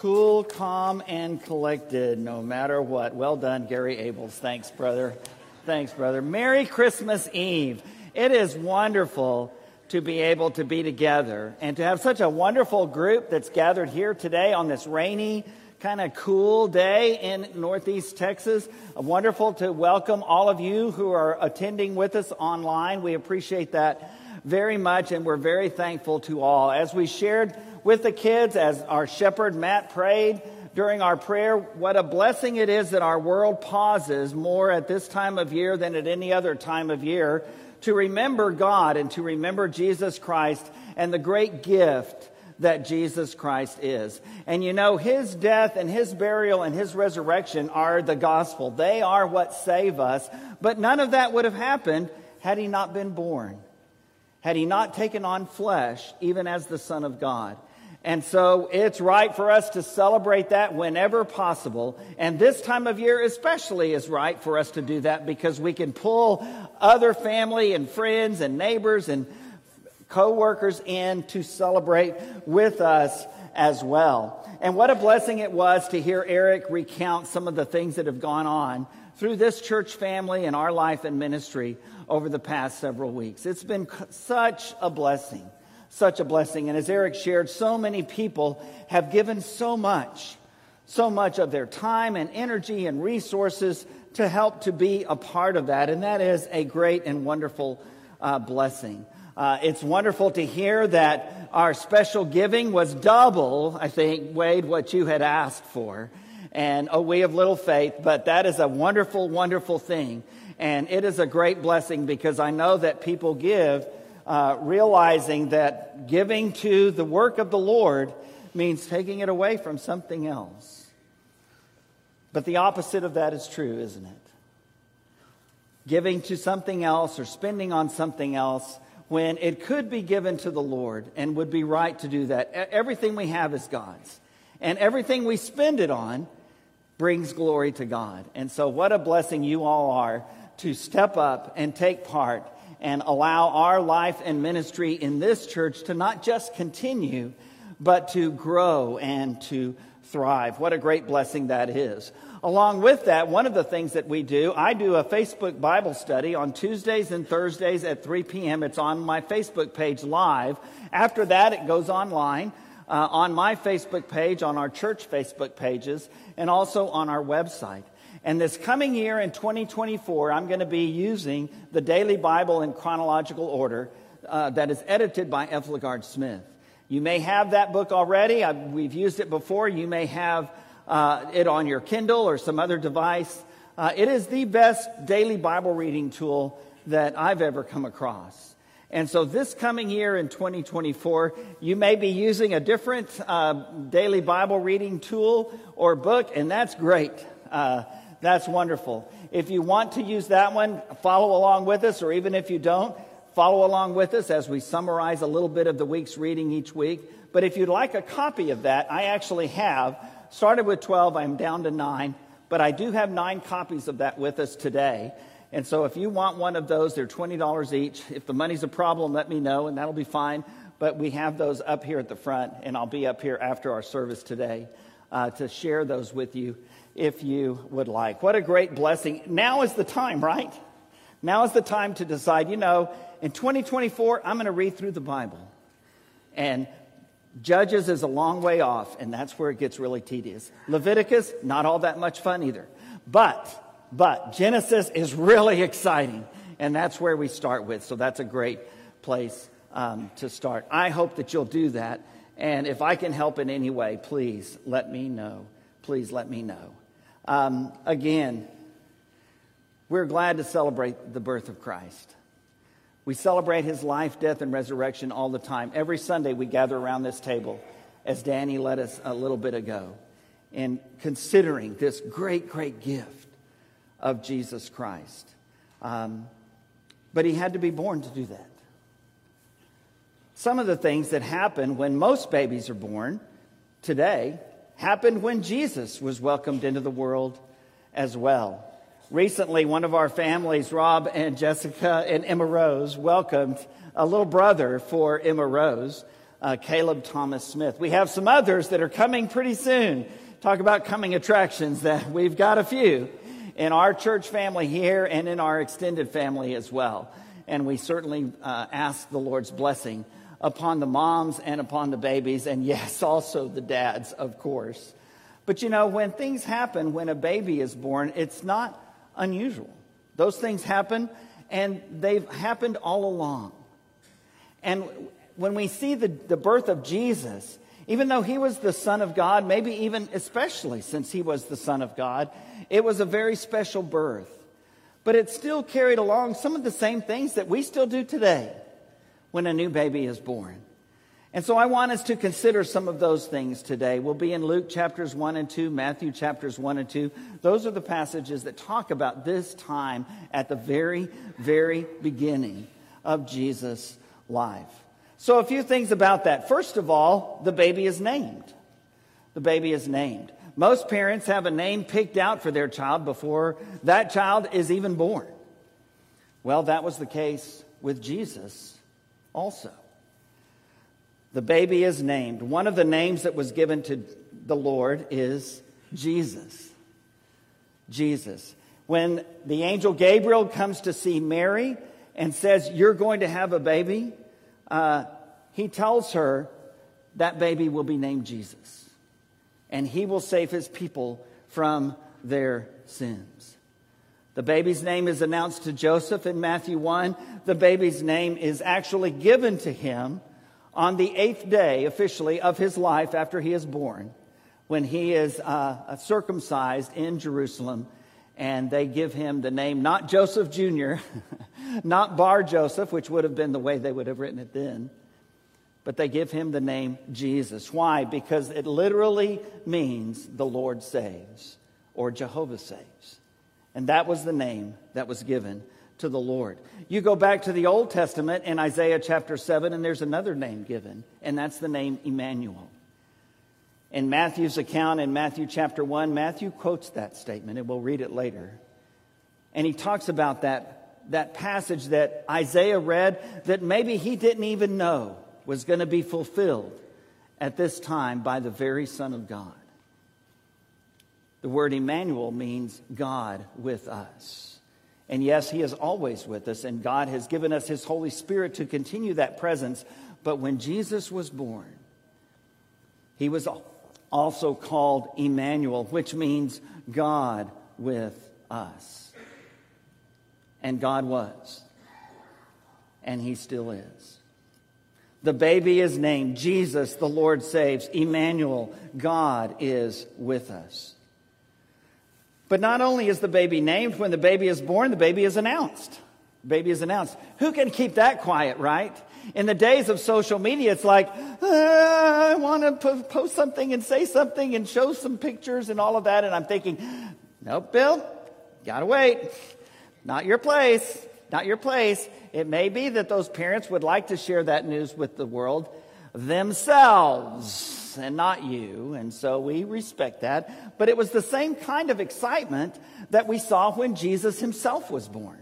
Cool, calm, and collected no matter what. Well done, Gary Ables. Thanks, brother. Thanks, brother. Merry Christmas Eve. It is wonderful to be able to be together and to have such a wonderful group that's gathered here today on this rainy, kind of cool day in Northeast Texas. Wonderful to welcome all of you who are attending with us online. We appreciate that very much and we're very thankful to all. As we shared with the kids, as our shepherd Matt prayed during our prayer, what a blessing it is that our world pauses more at this time of year than at any other time of year to remember God and to remember Jesus Christ and the great gift that Jesus Christ is. And you know, his death and his burial and his resurrection are the gospel. They are what save us. But none of that would have happened had he not been born, had he not taken on flesh, even as the Son of God. And so it's right for us to celebrate that whenever possible. And this time of year especially is right for us to do that because we can pull other family and friends and neighbors and co-workers in to celebrate with us as well. And what a blessing it was to hear Eric recount some of the things that have gone on through this church family and our life and ministry over the past several weeks. It's been such a blessing such a blessing. And as Eric shared, so many people have given so much, so much of their time and energy and resources to help to be a part of that. And that is a great and wonderful uh, blessing. Uh, it's wonderful to hear that our special giving was double, I think, Wade, what you had asked for. And oh, we have little faith, but that is a wonderful, wonderful thing. And it is a great blessing because I know that people give uh, realizing that giving to the work of the Lord means taking it away from something else. But the opposite of that is true, isn't it? Giving to something else or spending on something else when it could be given to the Lord and would be right to do that. Everything we have is God's. And everything we spend it on brings glory to God. And so, what a blessing you all are to step up and take part and allow our life and ministry in this church to not just continue, but to grow and to thrive. What a great blessing that is. Along with that, one of the things that we do, I do a Facebook Bible study on Tuesdays and Thursdays at 3 p.m. It's on my Facebook page live. After that, it goes online. Uh, on my Facebook page, on our church Facebook pages, and also on our website. And this coming year in 2024, I'm going to be using the Daily Bible in chronological order uh, that is edited by F. LaGard Smith. You may have that book already. I, we've used it before. You may have uh, it on your Kindle or some other device. Uh, it is the best daily Bible reading tool that I've ever come across. And so, this coming year in 2024, you may be using a different uh, daily Bible reading tool or book, and that's great. Uh, that's wonderful. If you want to use that one, follow along with us, or even if you don't, follow along with us as we summarize a little bit of the week's reading each week. But if you'd like a copy of that, I actually have. Started with 12, I'm down to 9, but I do have nine copies of that with us today. And so if you want one of those, they're $20 each. If the money's a problem, let me know, and that'll be fine. But we have those up here at the front, and I'll be up here after our service today uh, to share those with you if you would like. What a great blessing. Now is the time, right? Now is the time to decide, you know, in 2024, I'm going to read through the Bible. And Judges is a long way off, and that's where it gets really tedious. Leviticus, not all that much fun either. But, but Genesis is really exciting, and that's where we start with. So that's a great place um, to start. I hope that you'll do that. And if I can help in any way, please let me know. Please let me know. Um, again, we're glad to celebrate the birth of Christ. We celebrate his life, death, and resurrection all the time. Every Sunday, we gather around this table, as Danny led us a little bit ago, in considering this great, great gift of Jesus Christ. Um, but he had to be born to do that. Some of the things that happen when most babies are born today happened when Jesus was welcomed into the world as well. Recently, one of our families, Rob and Jessica and Emma Rose, welcomed a little brother for Emma Rose. uh, Caleb Thomas Smith. We have some others that are coming pretty soon. Talk about coming attractions that we've got a few in our church family here and in our extended family as well. And we certainly uh, ask the Lord's blessing upon the moms and upon the babies, and yes, also the dads, of course. But you know, when things happen when a baby is born, it's not unusual. Those things happen, and they've happened all along. And when we see the, the birth of Jesus, even though he was the Son of God, maybe even especially since he was the Son of God, it was a very special birth. But it still carried along some of the same things that we still do today when a new baby is born. And so I want us to consider some of those things today. We'll be in Luke chapters 1 and 2, Matthew chapters 1 and 2. Those are the passages that talk about this time at the very, very beginning of Jesus' life. So, a few things about that. First of all, the baby is named. The baby is named. Most parents have a name picked out for their child before that child is even born. Well, that was the case with Jesus also. The baby is named. One of the names that was given to the Lord is Jesus. Jesus. When the angel Gabriel comes to see Mary and says, You're going to have a baby, uh, he tells her that baby will be named Jesus, and he will save his people from their sins. The baby's name is announced to Joseph in Matthew 1. The baby's name is actually given to him on the eighth day, officially, of his life after he is born, when he is uh, circumcised in Jerusalem. And they give him the name, not Joseph Jr., not Bar Joseph, which would have been the way they would have written it then, but they give him the name Jesus. Why? Because it literally means the Lord saves or Jehovah saves. And that was the name that was given to the Lord. You go back to the Old Testament in Isaiah chapter 7, and there's another name given, and that's the name Emmanuel. In Matthew's account in Matthew chapter 1, Matthew quotes that statement, and we'll read it later. And he talks about that, that passage that Isaiah read that maybe he didn't even know was going to be fulfilled at this time by the very Son of God. The word Emmanuel means God with us. And yes, He is always with us, and God has given us His Holy Spirit to continue that presence. But when Jesus was born, He was also called Emmanuel, which means God with us. And God was, and He still is. The baby is named Jesus, the Lord saves. Emmanuel, God is with us. But not only is the baby named, when the baby is born, the baby is announced. The baby is announced. Who can keep that quiet, right? In the days of social media, it's like, ah, I want to post something and say something and show some pictures and all of that. And I'm thinking, nope, Bill, gotta wait. Not your place. Not your place. It may be that those parents would like to share that news with the world themselves and not you. And so we respect that. But it was the same kind of excitement that we saw when Jesus himself was born.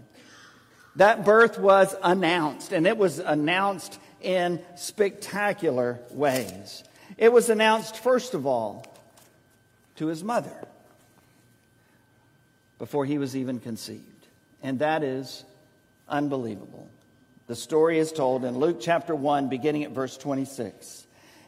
That birth was announced, and it was announced in spectacular ways. It was announced, first of all, to his mother before he was even conceived. And that is unbelievable. The story is told in Luke chapter 1, beginning at verse 26.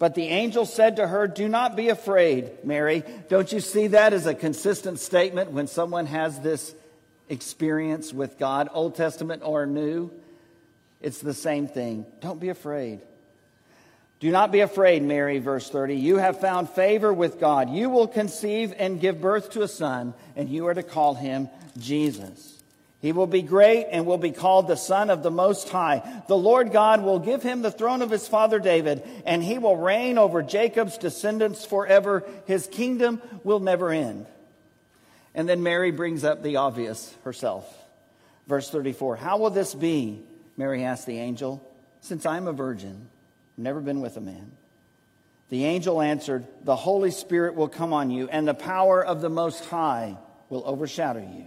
But the angel said to her, Do not be afraid, Mary. Don't you see that as a consistent statement when someone has this experience with God, Old Testament or New? It's the same thing. Don't be afraid. Do not be afraid, Mary, verse 30. You have found favor with God. You will conceive and give birth to a son, and you are to call him Jesus. He will be great and will be called the Son of the Most High. The Lord God will give him the throne of his father David, and he will reign over Jacob's descendants forever. His kingdom will never end. And then Mary brings up the obvious herself. Verse 34 How will this be? Mary asked the angel, since I'm a virgin, never been with a man. The angel answered, The Holy Spirit will come on you, and the power of the Most High will overshadow you.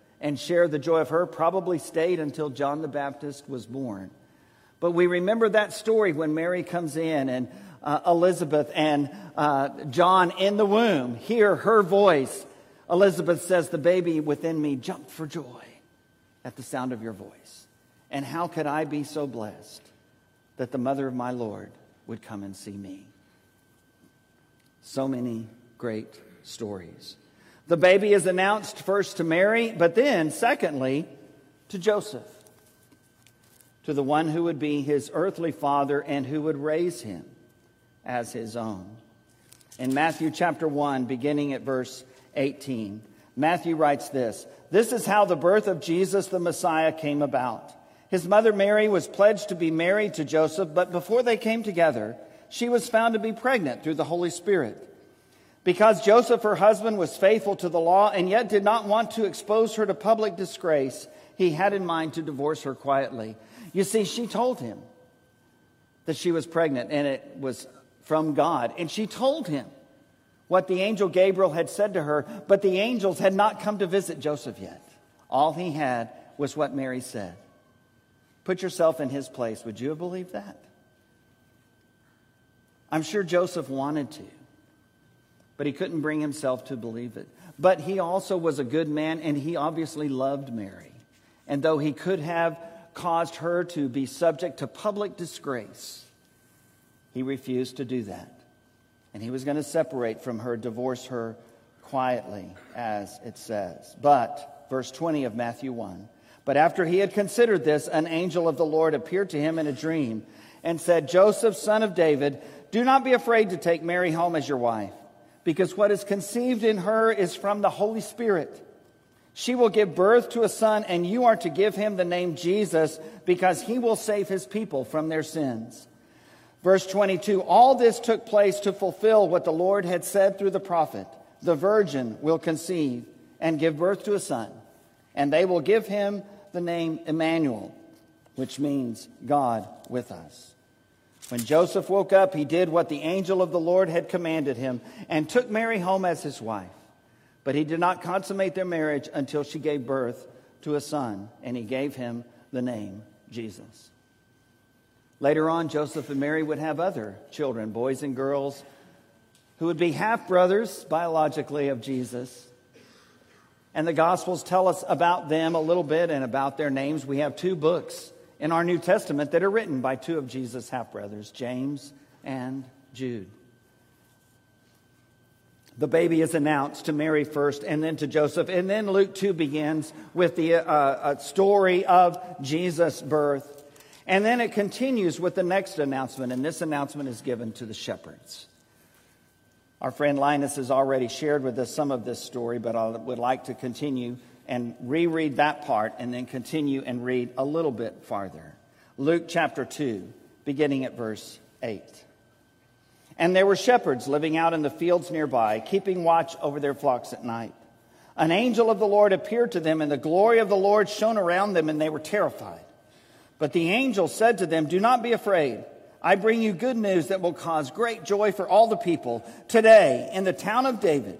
and share the joy of her, probably stayed until John the Baptist was born. But we remember that story when Mary comes in and uh, Elizabeth and uh, John in the womb hear her voice. Elizabeth says, The baby within me jumped for joy at the sound of your voice. And how could I be so blessed that the mother of my Lord would come and see me? So many great stories. The baby is announced first to Mary, but then, secondly, to Joseph, to the one who would be his earthly father and who would raise him as his own. In Matthew chapter 1, beginning at verse 18, Matthew writes this This is how the birth of Jesus the Messiah came about. His mother Mary was pledged to be married to Joseph, but before they came together, she was found to be pregnant through the Holy Spirit. Because Joseph, her husband, was faithful to the law and yet did not want to expose her to public disgrace, he had in mind to divorce her quietly. You see, she told him that she was pregnant and it was from God. And she told him what the angel Gabriel had said to her, but the angels had not come to visit Joseph yet. All he had was what Mary said. Put yourself in his place. Would you have believed that? I'm sure Joseph wanted to but he couldn't bring himself to believe it. But he also was a good man, and he obviously loved Mary. And though he could have caused her to be subject to public disgrace, he refused to do that. And he was going to separate from her, divorce her quietly, as it says. But, verse 20 of Matthew 1 But after he had considered this, an angel of the Lord appeared to him in a dream and said, Joseph, son of David, do not be afraid to take Mary home as your wife because what is conceived in her is from the Holy Spirit. She will give birth to a son, and you are to give him the name Jesus because he will save his people from their sins. Verse 22 All this took place to fulfill what the Lord had said through the prophet The virgin will conceive and give birth to a son, and they will give him the name Emmanuel, which means God with us. When Joseph woke up, he did what the angel of the Lord had commanded him and took Mary home as his wife. But he did not consummate their marriage until she gave birth to a son, and he gave him the name Jesus. Later on, Joseph and Mary would have other children, boys and girls, who would be half brothers biologically of Jesus. And the Gospels tell us about them a little bit and about their names. We have two books in our New Testament that are written by two of Jesus' half brothers, James and Jude. The baby is announced to Mary first and then to Joseph. And then Luke 2 begins with the uh, story of Jesus' birth. And then it continues with the next announcement, and this announcement is given to the shepherds. Our friend Linus has already shared with us some of this story, but I would like to continue and reread that part and then continue and read a little bit farther. Luke chapter 2, beginning at verse 8. And there were shepherds living out in the fields nearby, keeping watch over their flocks at night. An angel of the Lord appeared to them, and the glory of the Lord shone around them, and they were terrified. But the angel said to them, Do not be afraid. I bring you good news that will cause great joy for all the people. Today, in the town of David,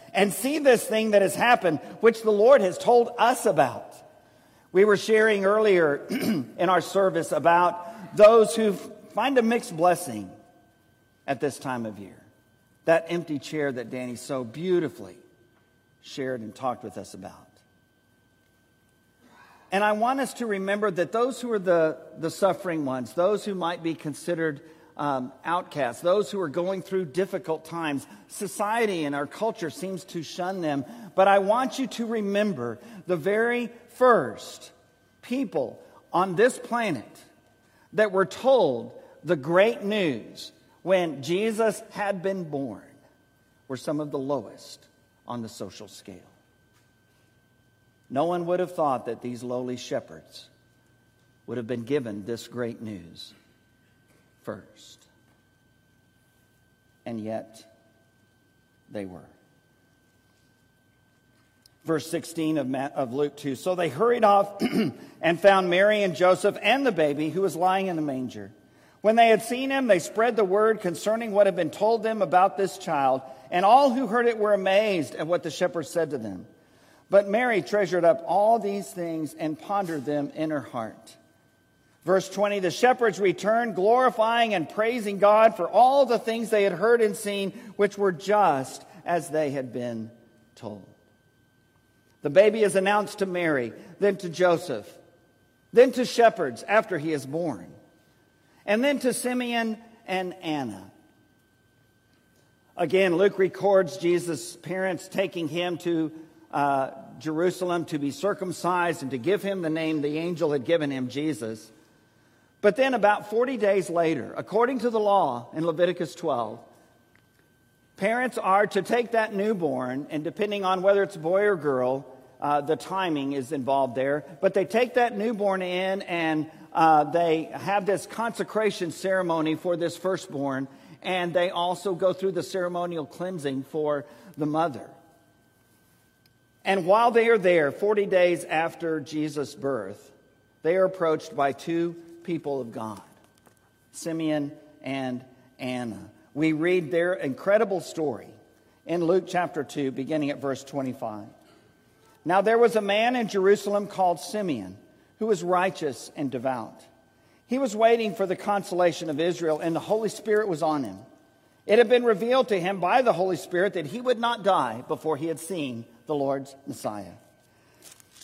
and see this thing that has happened, which the Lord has told us about. We were sharing earlier in our service about those who find a mixed blessing at this time of year. That empty chair that Danny so beautifully shared and talked with us about. And I want us to remember that those who are the, the suffering ones, those who might be considered um, outcasts, those who are going through difficult times, society and our culture seems to shun them. But I want you to remember the very first people on this planet that were told the great news when Jesus had been born were some of the lowest on the social scale. No one would have thought that these lowly shepherds would have been given this great news first. And yet, they were. Verse 16 of, of Luke 2. So they hurried off and found Mary and Joseph and the baby who was lying in the manger. When they had seen him, they spread the word concerning what had been told them about this child, and all who heard it were amazed at what the shepherds said to them. But Mary treasured up all these things and pondered them in her heart. Verse 20 The shepherds returned, glorifying and praising God for all the things they had heard and seen, which were just as they had been told. The baby is announced to Mary, then to Joseph, then to shepherds after he is born, and then to Simeon and Anna. Again, Luke records Jesus' parents taking him to uh, Jerusalem to be circumcised and to give him the name the angel had given him, Jesus. But then, about 40 days later, according to the law in Leviticus 12, parents are to take that newborn, and depending on whether it's boy or girl, uh, the timing is involved there. But they take that newborn in and uh, they have this consecration ceremony for this firstborn, and they also go through the ceremonial cleansing for the mother. And while they are there, 40 days after Jesus' birth, they are approached by two people of God Simeon and Anna. We read their incredible story in Luke chapter 2, beginning at verse 25. Now there was a man in Jerusalem called Simeon who was righteous and devout. He was waiting for the consolation of Israel, and the Holy Spirit was on him. It had been revealed to him by the Holy Spirit that he would not die before he had seen the Lord's Messiah.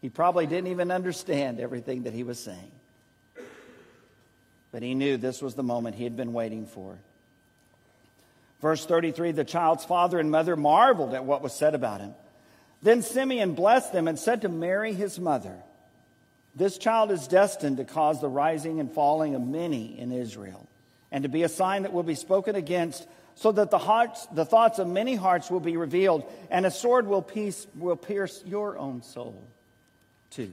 He probably didn't even understand everything that he was saying. But he knew this was the moment he had been waiting for. Verse 33 the child's father and mother marveled at what was said about him. Then Simeon blessed them and said to Mary, his mother, This child is destined to cause the rising and falling of many in Israel, and to be a sign that will be spoken against, so that the, hearts, the thoughts of many hearts will be revealed, and a sword will, piece, will pierce your own soul. 2.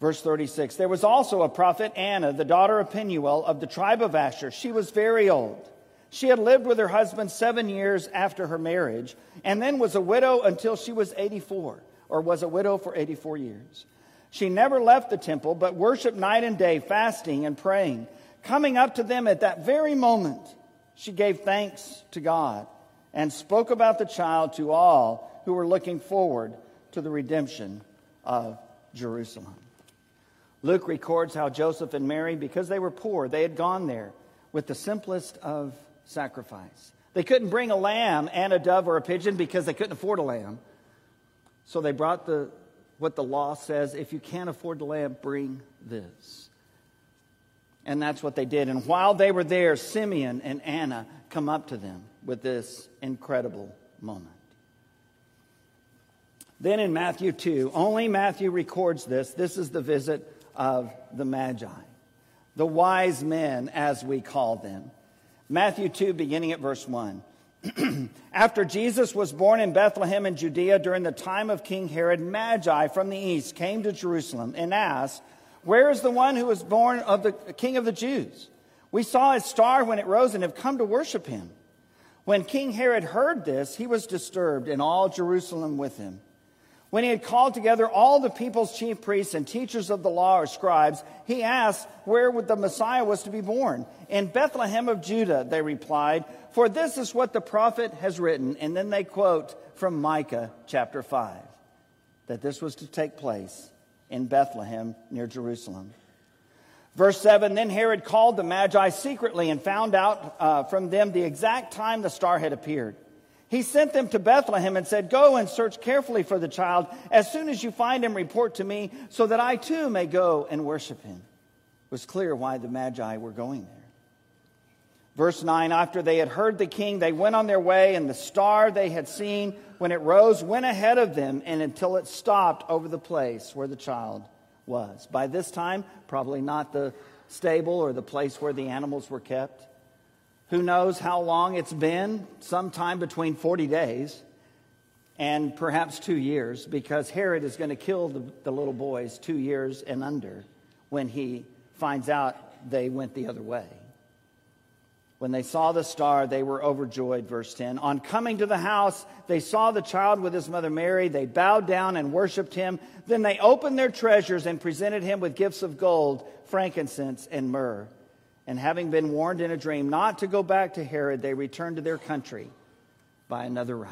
Verse 36 There was also a prophet, Anna, the daughter of Penuel of the tribe of Asher. She was very old. She had lived with her husband seven years after her marriage, and then was a widow until she was 84, or was a widow for 84 years. She never left the temple, but worshiped night and day, fasting and praying. Coming up to them at that very moment, she gave thanks to God and spoke about the child to all who were looking forward to the redemption of Jerusalem. Luke records how Joseph and Mary, because they were poor, they had gone there with the simplest of sacrifice. They couldn't bring a lamb and a dove or a pigeon because they couldn't afford a lamb. So they brought the what the law says, if you can't afford the lamb, bring this. And that's what they did. And while they were there, Simeon and Anna come up to them with this incredible moment. Then in Matthew 2, only Matthew records this. This is the visit of the Magi, the wise men, as we call them. Matthew 2, beginning at verse 1. After Jesus was born in Bethlehem in Judea during the time of King Herod, Magi from the east came to Jerusalem and asked, Where is the one who was born of the King of the Jews? We saw his star when it rose and have come to worship him. When King Herod heard this, he was disturbed, and all Jerusalem with him. When he had called together all the people's chief priests and teachers of the law or scribes, he asked where the Messiah was to be born. In Bethlehem of Judah, they replied, for this is what the prophet has written. And then they quote from Micah chapter 5 that this was to take place in Bethlehem near Jerusalem. Verse 7 Then Herod called the Magi secretly and found out uh, from them the exact time the star had appeared. He sent them to Bethlehem and said, Go and search carefully for the child. As soon as you find him, report to me, so that I too may go and worship him. It was clear why the Magi were going there. Verse 9 After they had heard the king, they went on their way, and the star they had seen when it rose went ahead of them and until it stopped over the place where the child was. By this time, probably not the stable or the place where the animals were kept. Who knows how long it's been? Sometime between 40 days and perhaps two years, because Herod is going to kill the, the little boys two years and under when he finds out they went the other way. When they saw the star, they were overjoyed. Verse 10. On coming to the house, they saw the child with his mother Mary. They bowed down and worshiped him. Then they opened their treasures and presented him with gifts of gold, frankincense, and myrrh. And having been warned in a dream not to go back to Herod, they returned to their country by another route.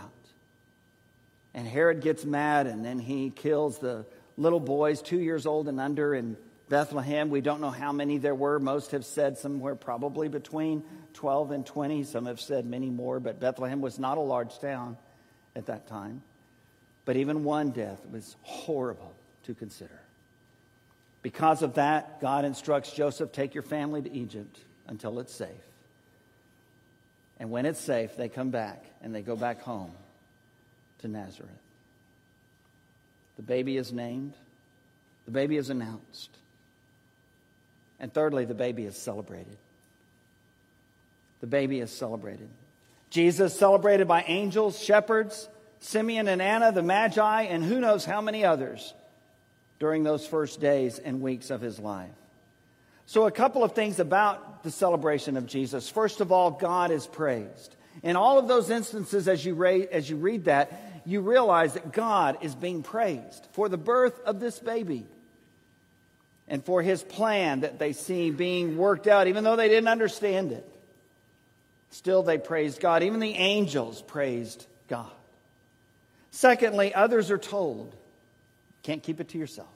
And Herod gets mad and then he kills the little boys, two years old and under, in Bethlehem, we don't know how many there were. Most have said somewhere probably between 12 and 20. Some have said many more, but Bethlehem was not a large town at that time. But even one death was horrible to consider. Because of that, God instructs Joseph take your family to Egypt until it's safe. And when it's safe, they come back and they go back home to Nazareth. The baby is named, the baby is announced. And thirdly, the baby is celebrated. The baby is celebrated. Jesus celebrated by angels, shepherds, Simeon and Anna, the Magi, and who knows how many others during those first days and weeks of his life. So, a couple of things about the celebration of Jesus. First of all, God is praised. In all of those instances, as you, read, as you read that, you realize that God is being praised for the birth of this baby and for his plan that they see being worked out, even though they didn't understand it. Still, they praised God. Even the angels praised God. Secondly, others are told. Can't keep it to yourself.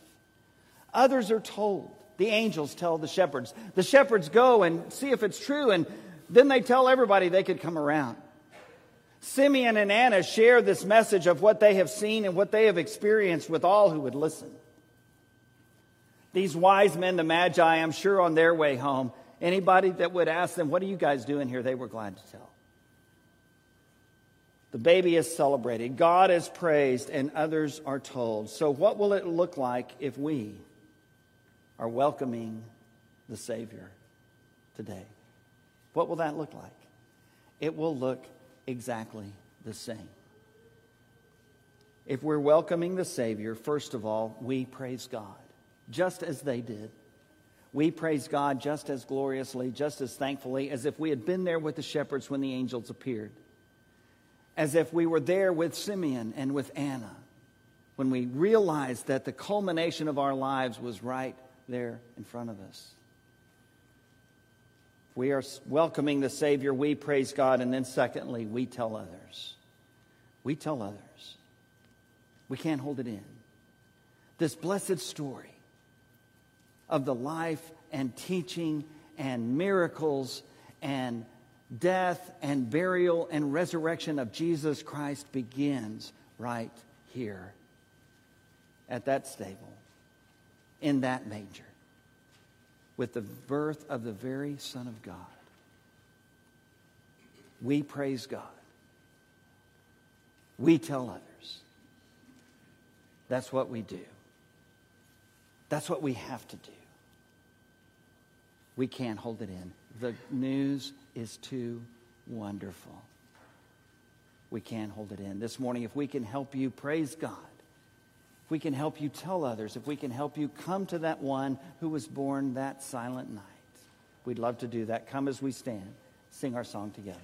Others are told. The angels tell the shepherds. The shepherds go and see if it's true, and then they tell everybody they could come around. Simeon and Anna share this message of what they have seen and what they have experienced with all who would listen. These wise men, the Magi, I'm sure on their way home, anybody that would ask them, What are you guys doing here? they were glad to tell. The baby is celebrated, God is praised, and others are told. So, what will it look like if we are welcoming the Savior today? What will that look like? It will look exactly the same. If we're welcoming the Savior, first of all, we praise God just as they did. We praise God just as gloriously, just as thankfully as if we had been there with the shepherds when the angels appeared. As if we were there with Simeon and with Anna when we realized that the culmination of our lives was right there in front of us. We are welcoming the Savior, we praise God, and then secondly, we tell others. We tell others. We can't hold it in. This blessed story of the life and teaching and miracles and death and burial and resurrection of Jesus Christ begins right here at that stable, in that manger, with the birth of the very Son of God. We praise God. We tell others. That's what we do. That's what we have to do. We can't hold it in. The news is too wonderful. We can't hold it in. This morning, if we can help you, praise God. If we can help you tell others, if we can help you come to that one who was born that silent night, we'd love to do that. Come as we stand, sing our song together.